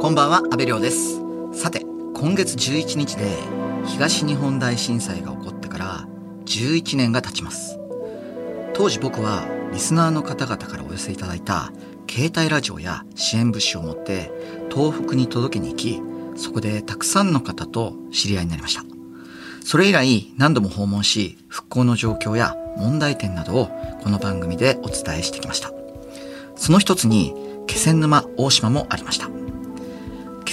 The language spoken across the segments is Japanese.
こんばんは安倍亮です。さて今月11日で東日本大震災が起こってから11年が経ちます。当時僕はリスナーの方々からお寄せいただいた携帯ラジオや支援物資を持って東北に届けに行きそこでたくさんの方と知り合いになりました。それ以来何度も訪問し復興の状況や問題点などをこの番組でお伝えしてきました。その一つに気仙沼大島もありました。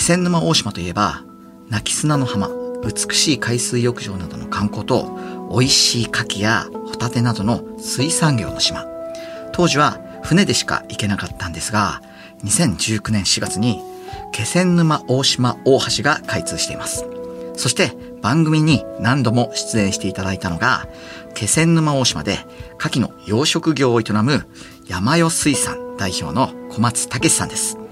気仙沼大島といえば泣き砂の浜美しい海水浴場などの観光と美味しい牡蠣やホタテなどの水産業の島。当時は船でしか行けなかったんですが2019年4月に気仙沼大島大橋が開通しています。そして番組に何度も出演していただいたのが気仙沼大島で牡蠣の養殖業を営む山代水産代表の小松武さんです。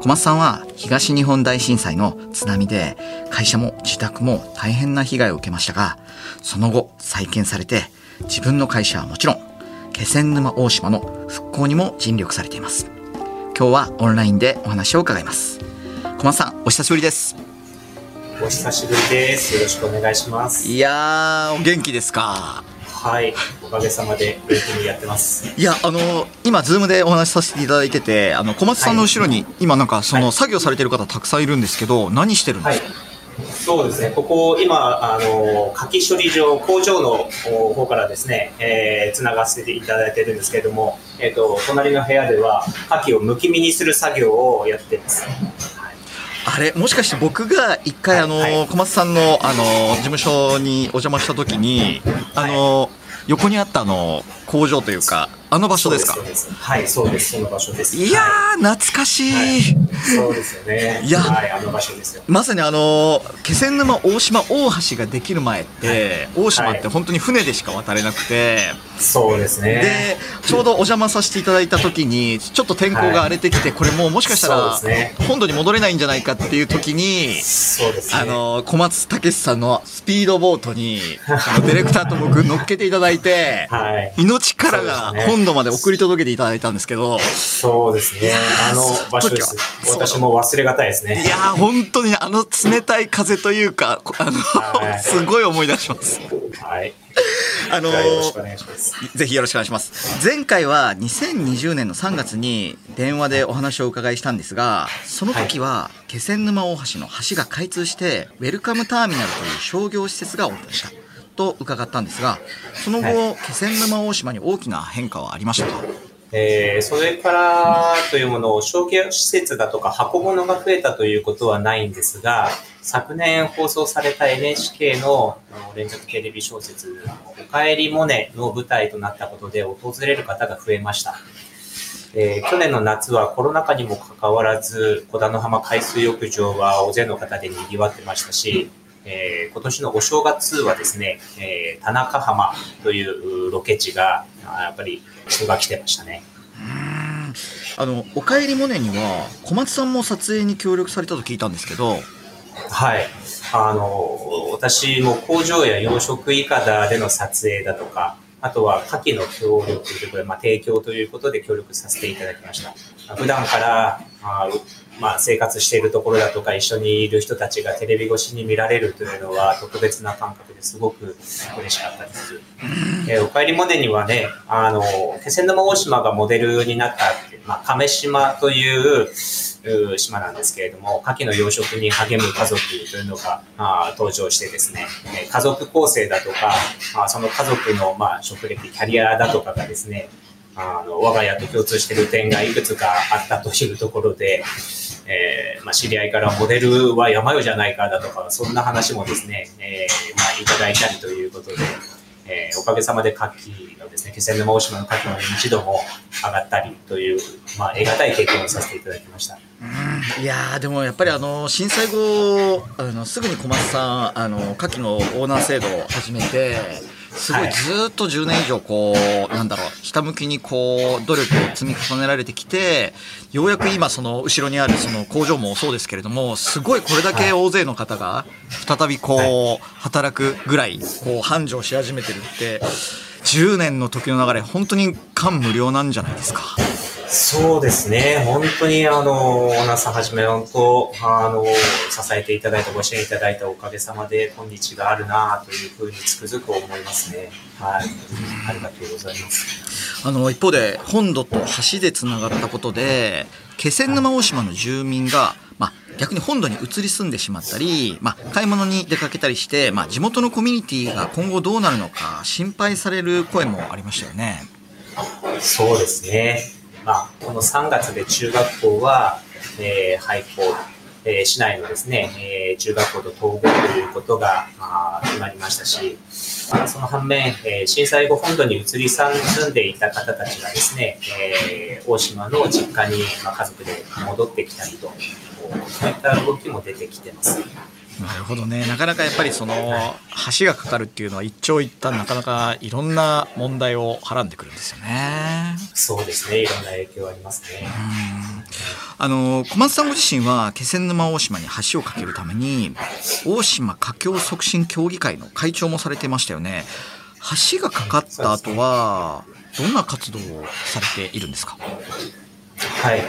小松さんは東日本大震災の津波で会社も自宅も大変な被害を受けましたがその後再建されて自分の会社はもちろん気仙沼大島の復興にも尽力されています。今日はオンラインでお話を伺います。小松さんお久しぶりです。お久しぶりです。よろしくお願いします。いやーお元気ですか？はい。おかげさまで元気にやってます。いやあの今ズームでお話しさせていただいててあの小松さんの後ろに、今なんかその作業されてる方たくさんいるんですけど何してるんですか、そうですね、ここ、今、あの牡蠣処理場、工場の方からですね、えー、つながせていただいてるんですけれども、えーと、隣の部屋では、牡蠣をむき身にする作業をやってます。あれもしかして僕が一回、あの、はい、小松さんの、あの、事務所にお邪魔した時に、あの、はい、横にあったあの、工場というか、あの場所ですか？はい、そうです、その場所です。いやー、懐かしい、はい、そうですよね。いや、はい、あの場所ですよ。まさにあの、気仙沼大島大橋ができる前って、大島って本当に船でしか渡れなくて、そうですね。で、ちょうどお邪魔させていただいた時に、ちょっと天候が荒れてきて、これもうもしかしたら、本土に戻れないんじゃないかっていう時に、そうですね。あの、小松武さんのスピードボートに、ディレクターと僕乗っけていただいて、はい、命からが本土まで送り届けていただいたんですけど。そうですね。あの場所です。私も忘れがたいですね。いや本当にあの冷たい風というか、あの、はい、すごい思い出します。はい。あのぜひよろしくお願いします。前回は2020年の3月に電話でお話をお伺いしたんですが、その時は気仙沼大橋の橋が開通して、ウェルカムターミナルという商業施設がオープンした。と伺ったんですがその後、はい、気仙沼大島に大きな変化はありましたか？えー、それからというものを商業施設だとか箱物が増えたということはないんですが昨年放送された NHK の連続テレビ小説「おかえりモネ」の舞台となったことで訪れる方が増えました。えー、去年の夏はコロナ禍にもかかわらず、小田の浜海水浴場は大勢の方で賑わってましたし、えー、今年のお正月はですね、えー、田中浜というロケ地が、やっぱり人が来てましたね。あの、おかえりモネには、小松さんも撮影に協力されたと聞いたんですけど、はい。あの、私も工場や養殖いかだでの撮影だとか、あとは牡蠣の協力ということで、まあ、提供ということで協力させていただきました。普段からあまあ、生活しているところだとか一緒にいる人たちがテレビ越しに見られるというのは特別な感覚ですごく嬉しかったです。えー、おかえりモネにはね、あの、気仙沼大島がモデルになった、まあ、亀島という島なんですけれども、牡蠣の養殖に励む家族というのがあ登場してですね、家族構成だとか、まあ、その家族の、まあ、職歴、キャリアだとかがですね、あの我が家と共通している点がいくつかあったというところで、えー、まあ、知り合いからモデルは山よじゃないかだとか、そんな話もですね、えー、まあ、いただいたりということで、えー、おかげさまで牡蠣のですね、気仙沼大島の牡蠣の認知度も上がったりという、まあ、得難い経験をさせていただきました。いやでもやっぱりあの震災後あのすぐに小松さんあの牡蠣のオーナー制度を始めてすごいずっと10年以上こう、なんだろうひたむきにこう努力を積み重ねられてきてようやく今その後ろにあるその工場もそうですけれどもすごいこれだけ大勢の方が再びこう働くぐらいこう繁盛し始めてるって10年の時の流れ本当に感無量なんじゃないですか。そうですね。本当に、あの、オーナーさんはじめ、本当、あの、支えていただいた、ご支援いただいたおかげさまで、今日があるなというふうにつくづく思いますね。はい。ありがとうございます。あの、一方で、本土と橋でつながったことで、気仙沼大島の住民が、まあ、逆に本土に移り住んでしまったり、まあ、買い物に出かけたりして、まあ、地元のコミュニティが今後どうなるのか心配される声もありましたよね。そうですね。まあ、この3月で中学校は、えー、廃校、えー、市内のですね、えー、中学校と統合ということが、まあ、決まりましたし、まあ、その反面、えー、震災後本土に移り住んでいた方たちがですね、えー、大島の実家に、まあ、家族で戻ってきたりと、そういった動きも出てきてます。なるほどねなかなかやっぱりその橋がかかるっていうのは一長一短なかなかいろんな問題をはらんでくるんですよね。そうですねいろんな影響ありますね。あの小松さんご自身は気仙沼大島に橋を架けるために大島架橋促進協議会の会長もされてましたよね。橋がかかった後はどんな活動をされているんですか？はい、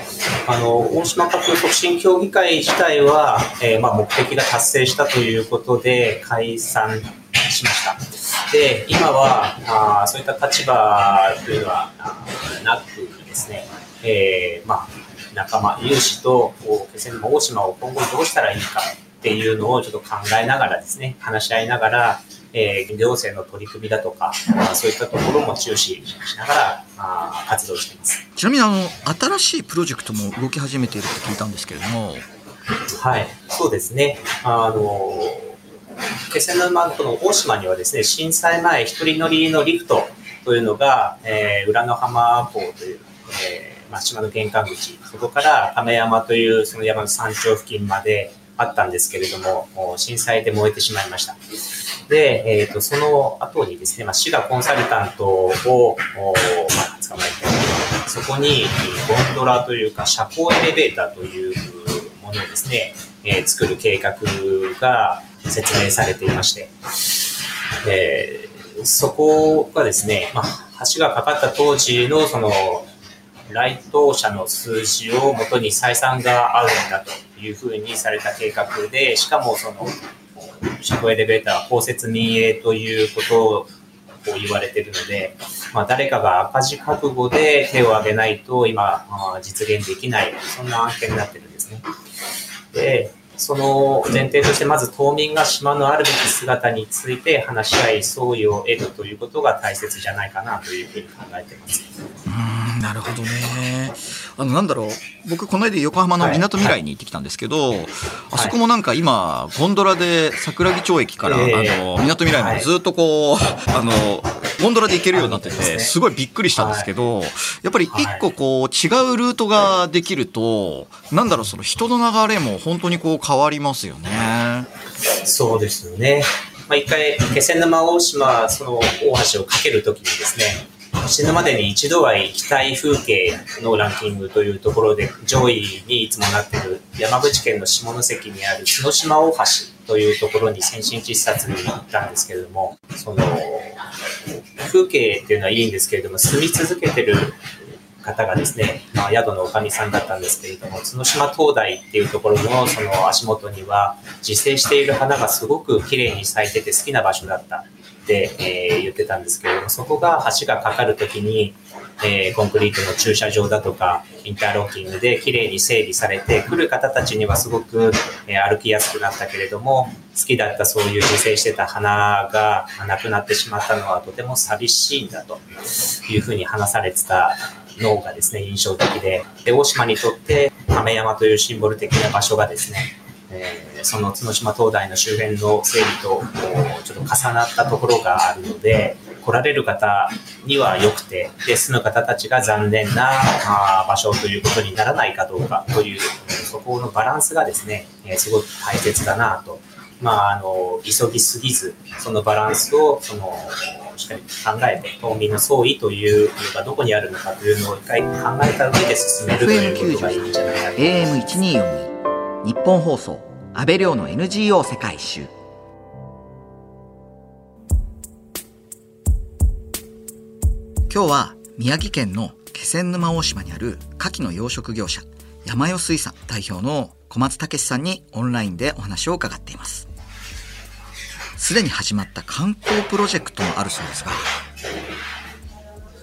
あの大島核促進協議会自体は、えー、まあ、目的が達成したということで解散しました。で今はあそういった立場というのはなくですね、えー、まあ、仲間有志と気仙沼大島を今後どうしたらいいかっていうのをちょっと考えながらですね話し合いながらえー、行政の取り組みだとか、まあ、そういったところも注視しながら、まあ、活動しています。ちなみにあの新しいプロジェクトも動き始めていると聞いたんですけれども。はいそうですね。あの気仙沼この大島にはですね震災前一人乗りのリフトというのが、えー、浦の浜港という、えーまあ、島の玄関口そこから亀山というその山の山頂付近まであったんですけれども震災で燃えてしまいましたで、えっ、ー、と、その後にですね、まあ、市がコンサルタントを、まあ、捕まえて、そこにゴンドラというか、車高エレベーターというものをですね、えー、作る計画が説明されていまして、えー、そこがですね、まあ、橋がかかった当時のその来島者の数字をもとに採算が合うんだというふうにされた計画で、しかもそのシフトエレベーター、公設民営ということを言われているので、まあ、誰かが赤字覚悟で手を挙げないと今、実現できない、そんな案件になってるんですね。で、その前提として、まず島民が島のあるべき姿について話し合い、相違を得るということが大切じゃないかなというふうに考えてます。うんなるほどね。あのなんだろう僕この間横浜のみなとみらいに行ってきたんですけど、はいはい、あそこもなんか今ゴンドラで桜木町駅から、えー、あのみなとみらいまでずっとこう、はい、あのゴンドラで行けるようになっててすごいびっくりしたんですけど、やっぱり一個こう違うルートができるとなんだろうその人の流れも本当にこう変わりますよね。そうですよね。まあ、一回気仙沼大島その大橋を架けるときにですね死ぬまでに一度は行きたい風景のランキングというところで上位にいつもなっている山口県の下関にある角島大橋というところに先進地視察に行ったんですけれどもその風景っていうのはいいんですけれども住み続けてる方がですね、まあ、宿のおかみさんだったんですけれども角島灯台っていうところのその足元には自生している花がすごく綺麗に咲いてて好きな場所だった、えー、言ってたんですけれども、そこが橋が架かる時に、えー、コンクリートの駐車場だとか、インターロッキングで綺麗に整備されて、来る方たちにはすごく、えー、歩きやすくなったけれども、好きだったそういう自生してた花がなくなってしまったのはとても寂しいんだというふうに話されてたのがですね、印象的で、で大島にとって亀山というシンボル的な場所がですね、えー、その角島灯台の周辺の整備とちょっと重なったところがあるので来られる方には良くてで住む方たちが残念なあ場所ということにならないかどうかというそこのバランスがですね、えー、すごく大切だなと。まあ、あの急ぎすぎずそのバランスをそのしっかり考えて島民の総意というのがどこにあるのかというのを一回考えた上で進めるということがいいんじゃないかと AM1242 日本放送安倍亮の NGO 世界一周今日は宮城県の気仙沼大島にある牡蠣の養殖業者山代水産代表の小松武さんにオンラインでお話を伺っています。すでに始まった観光プロジェクトもあるそうですが。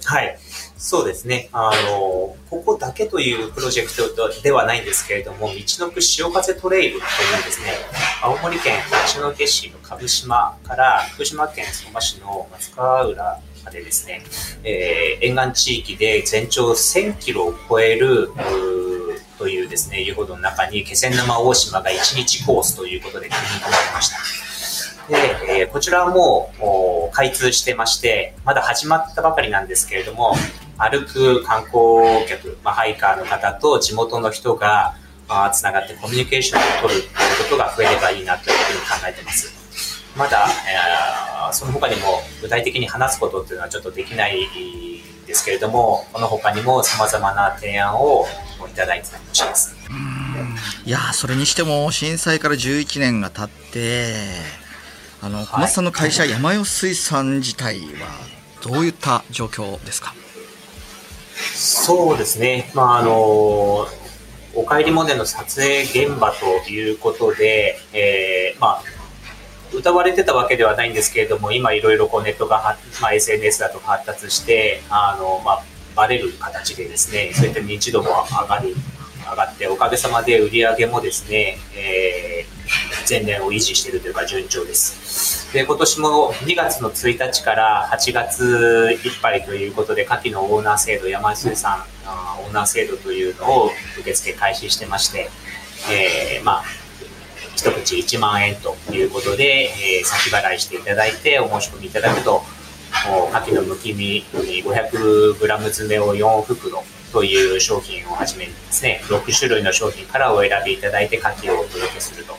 はい。そうですね。あの、ここだけというプロジェクトではないんですけれども、道のく潮風トレイルというですね、青森県八戸市の蕪島から福島県相馬市の松川浦までですね、えー、沿岸地域で全長1000キロを超えるというですね、遊歩道の中に気仙沼大島が1日コースということで組み込まれました。で、えー、こちらはもう開通してまして、まだ始まったばかりなんですけれども、歩く観光客、まあ、ハイカーの方と地元の人が、まあ、つながってコミュニケーションを取るということが増えればいいなというふうに考えてます。まだ、えー、その他にも具体的に話すことっていうのはちょっとできないんですけれども、この他にも様々な提案をいただいてたりもします。いやそれにしても震災から11年が経って、あの、小松さんの会社、山代水産自体はどういった状況ですか？そうですね。まあ、あの、おかえりモネの撮影現場ということで、えー、まあ、歌われてたわけではないんですけれども、今いろいろこうネットが、まあ、SNS だとか発達して、あの、まあ、バレる形でですね、そういった認知度も上がる、上がって、おかげさまで売り上げもですね、えー、前年を維持しているというか順調です。で、今年も2月の1日から8月いっぱいということで、牡蠣のオーナー制度、山水さんオーナー制度というのを受付開始してまして、えー、まあ、一口1万円ということで、えー、先払いしていただいて、お申し込みいただくと、牡蠣のむき身 500g 詰めを4袋という商品をはじめですね、6種類の商品からお選びいただいて牡蠣をお届けすると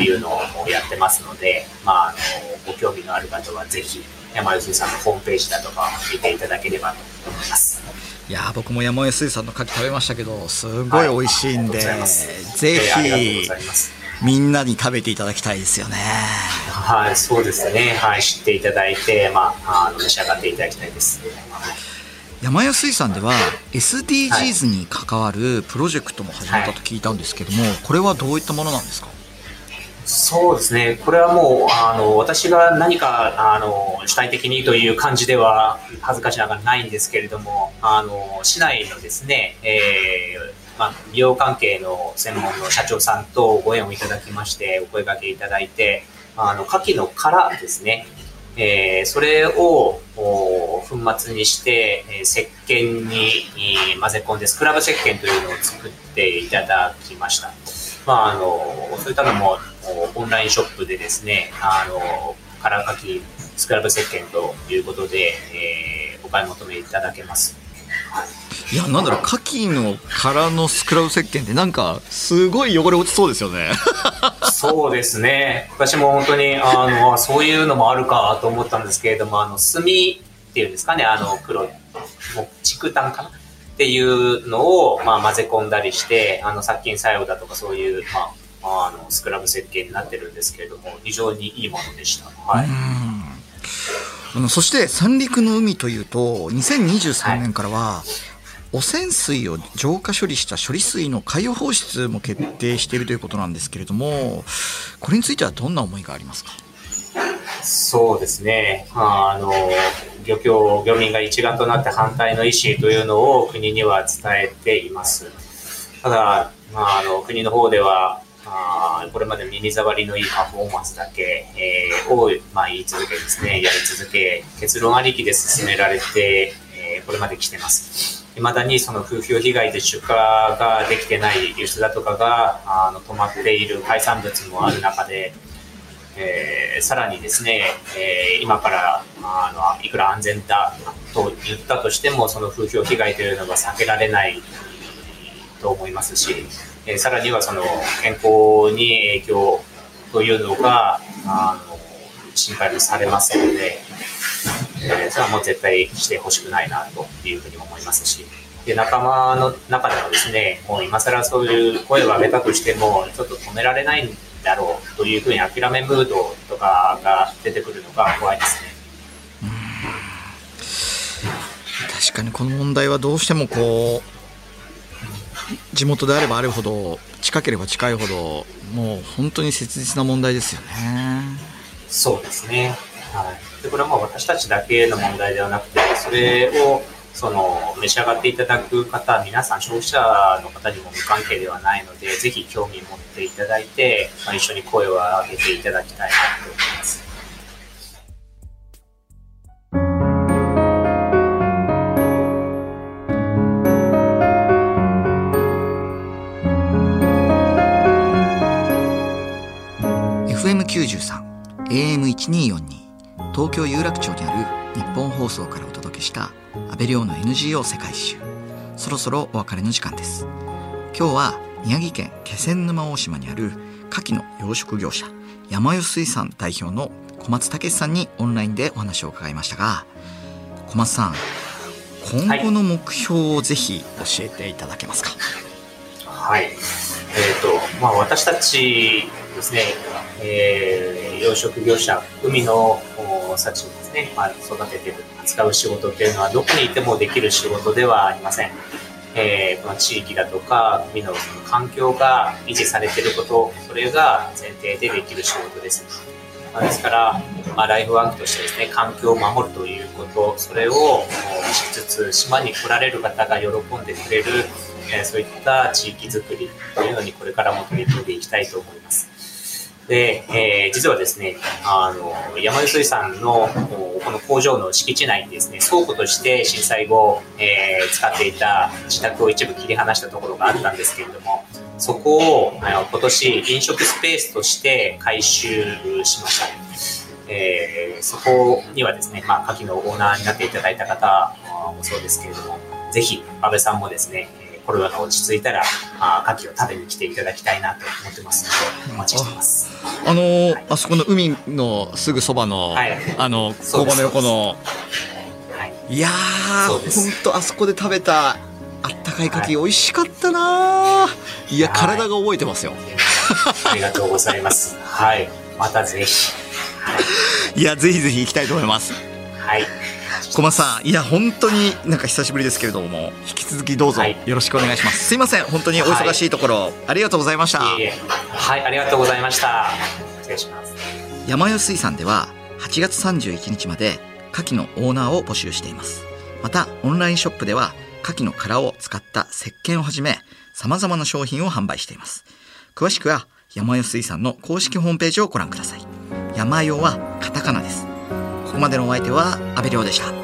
いうのをやってますので、まあ、あのご興味のある方はぜひ山吉さんのホームページだとか見ていただければと思います。いや僕も山吉水産の牡蠣食べましたけどすごい美味しいんで、はい、ぜひみんなに食べていただきたいですよね。はい、そうですね。はい、知っていただいて、まあ、あの召し上がっていただきたいです。山谷水産では SDGs に関わるプロジェクトも始まったと聞いたんですけども、はい、これはどういったものなんですか？そうですね、これはもうあの私が何かあの主体的にという感じでは恥ずかしながらないんですけれども、あの市内のですね、えーまあ、美容関係の専門の社長さんとご縁をいただきまして、お声掛けいただいて、あの牡蠣の殻ですね、えー、それを粉末にして、えー、石鹸に混ぜ込んでスクラブ石鹸というのを作っていただきました。まあ、あのそういったのもオンラインショップでですね、あの空かきスクラブ石鹸ということで、えー、お買い求めいただけます。いや、なんだろう、牡蠣の殻のスクラブ石鹸ってなんか、すごい汚れ落ちそうですよね。そうですね。私も本当に、あの、そういうのもあるかと思ったんですけれども、あの、炭っていうんですかね、あの、黒い、もう、竹炭かな？っていうのを、まあ、混ぜ込んだりして、あの、殺菌作用だとかそういう、まあ、あのスクラブ設計になってるんですけれども非常にいいものでした。はい、あのそして三陸の海というと2023年からは、はい、汚染水を浄化処理した処理水の海洋放出も決定しているということなんですけれどもこれについてはどんな思いがありますか？そうですね、あの漁協、漁民が一丸となって反対の意思というのを国には伝えています。ただ、まあ、あの国の方ではあこれまで耳障りのいいパフォーマンスだけ、えー、を、まあ、言い続けですね、やり続け、結論ありきで進められて、えー、これまで来てます。いまだにその風評被害で出荷ができてない輸出だとかがあの止まっている海産物もある中で、えー、さらにですね、えー、今からあのいくら安全だと言ったとしてもその風評被害というのが避けられないと思いますし、えー、さらにはその健康に影響というのがあの心配されますので、えー、それはもう絶対してほしくないなというふうに思いますし。で仲間の中でもですね、もう今更そういう声を上げたとしても、ちょっと止められないんだろうというふうに諦めムードとかが出てくるのが怖いですね。確かにこの問題はどうしてもこう地元であればあるほど近ければ近いほどもう本当に切実な問題ですよね。そうですね。はい。でこれはまあ私たちだけの問題ではなくて、それをその召し上がっていただく方、皆さん消費者の方にも無関係ではないので、ぜひ興味持っていただいて、まあ、一緒に声を上げていただきたいなと思います。京有楽町にある日本放送からお届けした安倍亮の NGO 世界一周。そろそろお別れの時間です。今日は宮城県気仙沼大島にある牡蠣の養殖業者山代水産代表の小松武さんにオンラインでお話を伺いましたが小松さん今後の目標をぜひ教えていただけますか？はい、えーとまあ、私たちですね、えー、養殖業者海の幸をですね、まあ、育てて扱う仕事っていうのはどこにいてもできる仕事ではありません。えー、この地域だとか海のその環境が維持されていることそれが前提でできる仕事です。まあ、ですから、まあ、ライフワークとしてですね環境を守るということそれをしつつ島に来られる方が喜んでくれる、えー、そういった地域づくりというのにこれからも取り組んでいきたいと思います。で、えー、実はですね、あの、山井水産のこの工場の敷地内にですね、倉庫として震災後、えー、使っていた自宅を一部切り離したところがあったんですけれども、そこをあの今年飲食スペースとして改修しました。えー、そこにはですね、まあ、牡蠣のオーナーになっていただいた方もそうですけれども、ぜひ安倍さんもですね、コロナが落ち着いたら、あ牡蠣を食べに来ていただきたいなと思ってますので、お待ちしてます。あのーはい、あそこの海のすぐそばの、はい、あの、工場の横の、はい、いやー、本当あそこで食べたあったかい牡蠣、美味しかったないや、体が覚えてますよ。ありがとうございます。はい。またぜひ。はい、いや、ぜひぜひ行きたいと思います。はい。小松さんいや本当になんか久しぶりですけれども引き続きどうぞよろしくお願いします、はい、すいません本当にお忙しいところ、はい、ありがとうございました。はいありがとうございました。失礼します。山代水産では8月31日まで牡蠣のオーナーを募集しています。またオンラインショップでは牡蠣の殻を使った石鹸をはじめ様々な商品を販売しています。詳しくは山代水産の公式ホームページをご覧ください。山代はカタカナです。ここまでのお相手は阿部亮でした